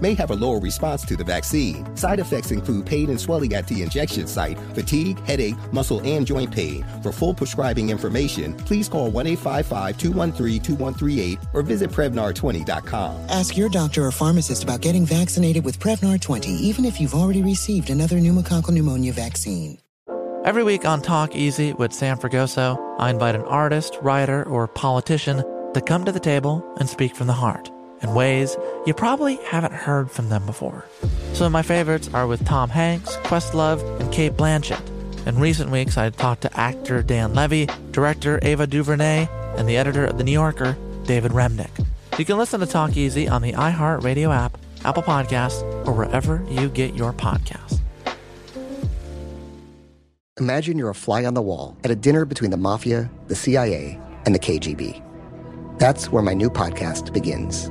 may have a lower response to the vaccine. Side effects include pain and swelling at the injection site, fatigue, headache, muscle, and joint pain. For full prescribing information, please call 1 855 213 2138 or visit Prevnar20.com. Ask your doctor or pharmacist about getting vaccinated with Prevnar 20, even if you've already received another pneumococcal pneumonia vaccine. Every week on Talk Easy with Sam Fragoso, I invite an artist, writer, or politician to come to the table and speak from the heart in ways you probably haven't heard from them before. Some of my favorites are with Tom Hanks, Questlove, and Cate Blanchett. In recent weeks, I talked to actor Dan Levy, director Ava DuVernay, and the editor of The New Yorker, David Remnick. You can listen to Talk Easy on the iHeartRadio app, Apple Podcasts, or wherever you get your podcasts. Imagine you're a fly on the wall at a dinner between the mafia, the CIA, and the KGB. That's where my new podcast begins.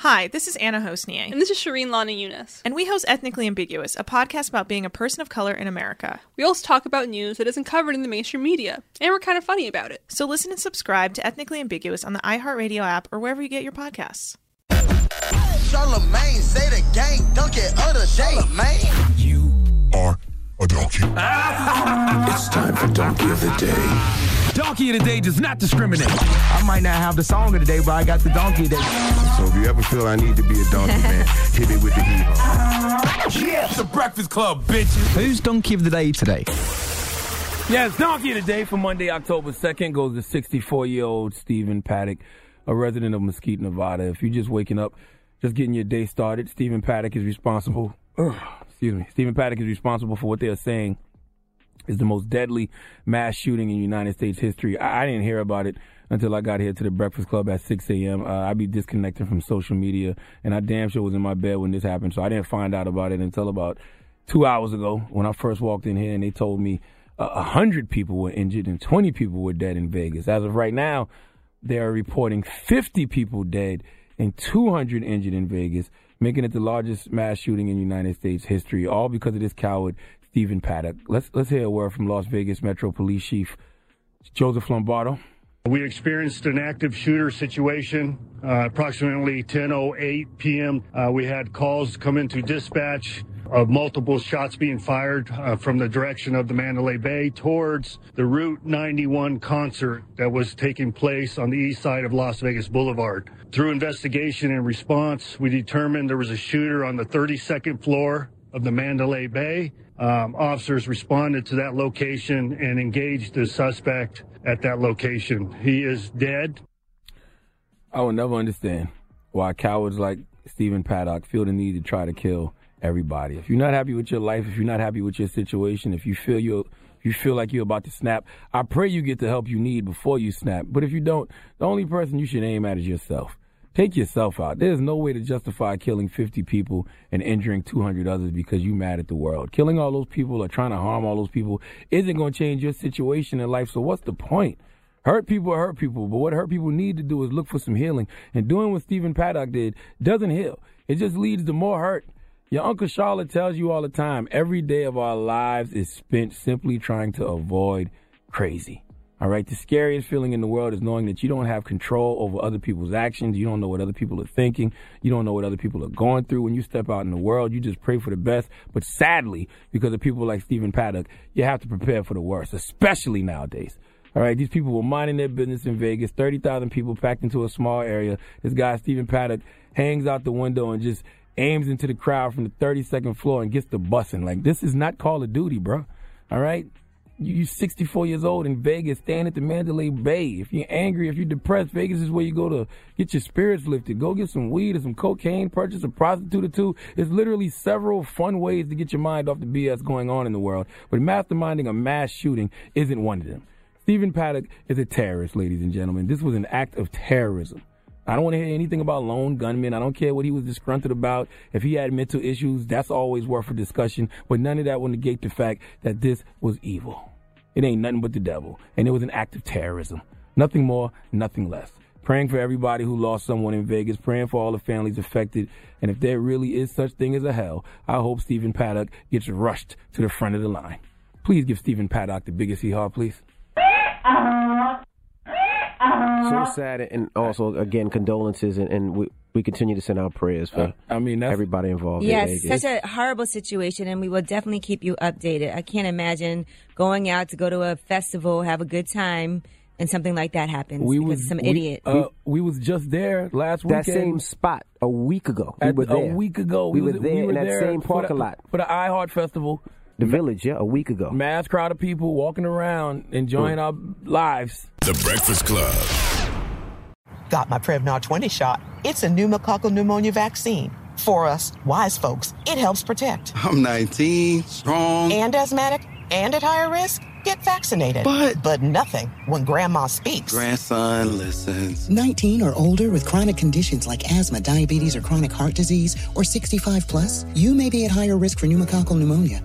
Hi, this is Anna Hosnier. And this is Shireen Lana Yunus. And we host Ethnically Ambiguous, a podcast about being a person of color in America. We also talk about news that isn't covered in the mainstream media, and we're kind of funny about it. So listen and subscribe to Ethnically Ambiguous on the iHeartRadio app or wherever you get your podcasts. Charlamagne say the gang dunk it other day. You are a donkey. it's time for Donkey of the Day. Donkey of the Day does not discriminate. I might not have the song of the day, but I got the donkey of the day. So if you ever feel I need to be a donkey, man, hit it with the hee Yeah, the Breakfast Club, bitches. Who's Donkey of the Day today? Yes, Donkey of the Day for Monday, October 2nd goes to 64 year old Stephen Paddock, a resident of Mesquite, Nevada. If you're just waking up, just getting your day started, Stephen Paddock is responsible. Ugh, excuse me. Stephen Paddock is responsible for what they are saying is the most deadly mass shooting in United States history. I, I, didn't hear about it until I got here to the Breakfast Club at 6 a.m. Uh, I'd be disconnected from social media, and I damn sure was in my bed when this happened, so I didn't find out about it until about two hours ago when I first walked in here and they told me a uh, hundred people were injured and 20 people were dead in Vegas. As of right now, they are reporting 50 people dead and 200 injured in Vegas, making it the largest mass shooting in United States history, all because of this coward Stephen Paddock. Let's let's hear a word from Las Vegas Metro Police Chief Joseph Lombardo. We experienced an active shooter situation uh, approximately 10:08 p.m. Uh, we had calls come into dispatch of multiple shots being fired uh, from the direction of the Mandalay Bay towards the Route 91 concert that was taking place on the east side of Las Vegas Boulevard. Through investigation and response, we determined there was a shooter on the 32nd floor of the Mandalay Bay. Um, officers responded to that location and engaged the suspect at that location. He is dead. I will never understand why cowards like Stephen Paddock feel the need to try to kill everybody. If you're not happy with your life, if you're not happy with your situation, if you feel you you feel like you're about to snap, I pray you get the help you need before you snap. But if you don't, the only person you should aim at is yourself. Take yourself out. There's no way to justify killing 50 people and injuring 200 others because you're mad at the world. Killing all those people or trying to harm all those people isn't going to change your situation in life. So what's the point? Hurt people hurt people, but what hurt people need to do is look for some healing. And doing what Stephen Paddock did doesn't heal. It just leads to more hurt your Uncle Charla tells you all the time every day of our lives is spent simply trying to avoid crazy. All right. The scariest feeling in the world is knowing that you don't have control over other people's actions. You don't know what other people are thinking. You don't know what other people are going through. When you step out in the world, you just pray for the best. But sadly, because of people like Stephen Paddock, you have to prepare for the worst, especially nowadays. All right, these people were minding their business in Vegas. 30,000 people packed into a small area. This guy, Stephen Paddock, hangs out the window and just aims into the crowd from the 32nd floor and gets the busing. Like, this is not Call of Duty, bro. All right? You, are 64 years old in Vegas, staying at the Mandalay Bay. If you're angry, if you're depressed, Vegas is where you go to get your spirits lifted. Go get some weed or some cocaine, purchase a prostitute or two. It's literally several fun ways to get your mind off the BS going on in the world. But masterminding a mass shooting isn't one of them. Stephen Paddock is a terrorist, ladies and gentlemen. This was an act of terrorism. I don't want to hear anything about lone gunmen. I don't care what he was disgruntled about. If he had mental issues, that's always worth a discussion. But none of that will negate the fact that this was evil. It ain't nothing but the devil. And it was an act of terrorism. Nothing more, nothing less. Praying for everybody who lost someone in Vegas, praying for all the families affected. And if there really is such thing as a hell, I hope Stephen Paddock gets rushed to the front of the line. Please give Stephen Paddock the biggest hee haw, please. Uh-huh. So sad, and also again condolences, and, and we we continue to send our prayers for. Uh, I mean, everybody involved. Yes, such a horrible situation, and we will definitely keep you updated. I can't imagine going out to go to a festival, have a good time. And something like that happens we was some we, idiot. Uh, we was just there last weekend. That same spot a week ago. We were there. A week ago, we, we were there we were in that there same parking the, lot for the iHeart Festival. The village, yeah, a week ago. Mass crowd of people walking around, enjoying mm. our lives. The Breakfast Club. Got my Prevnar 20 shot. It's a pneumococcal pneumonia vaccine. For us, wise folks, it helps protect. I'm 19, strong, and asthmatic, and at higher risk. Get vaccinated. But, but nothing when grandma speaks. Grandson listens. 19 or older with chronic conditions like asthma, diabetes, or chronic heart disease, or 65 plus, you may be at higher risk for pneumococcal pneumonia.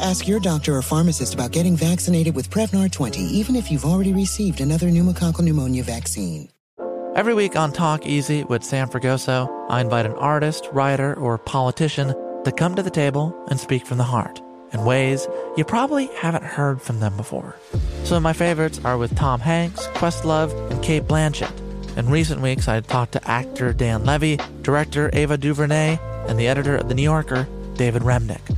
Ask your doctor or pharmacist about getting vaccinated with Prevnar 20, even if you've already received another pneumococcal pneumonia vaccine. Every week on Talk Easy with Sam Fragoso, I invite an artist, writer, or politician to come to the table and speak from the heart in ways you probably haven't heard from them before. Some of my favorites are with Tom Hanks, Questlove, and Cate Blanchett. In recent weeks, I talked to actor Dan Levy, director Ava DuVernay, and the editor of The New Yorker, David Remnick.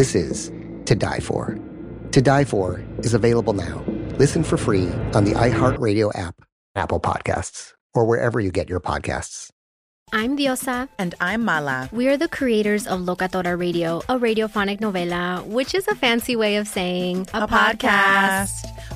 this is To Die For. To Die For is available now. Listen for free on the iHeartRadio app, Apple Podcasts, or wherever you get your podcasts. I'm Diosa. And I'm Mala. We are the creators of Locatora Radio, a radiophonic novela, which is a fancy way of saying a, a podcast. podcast.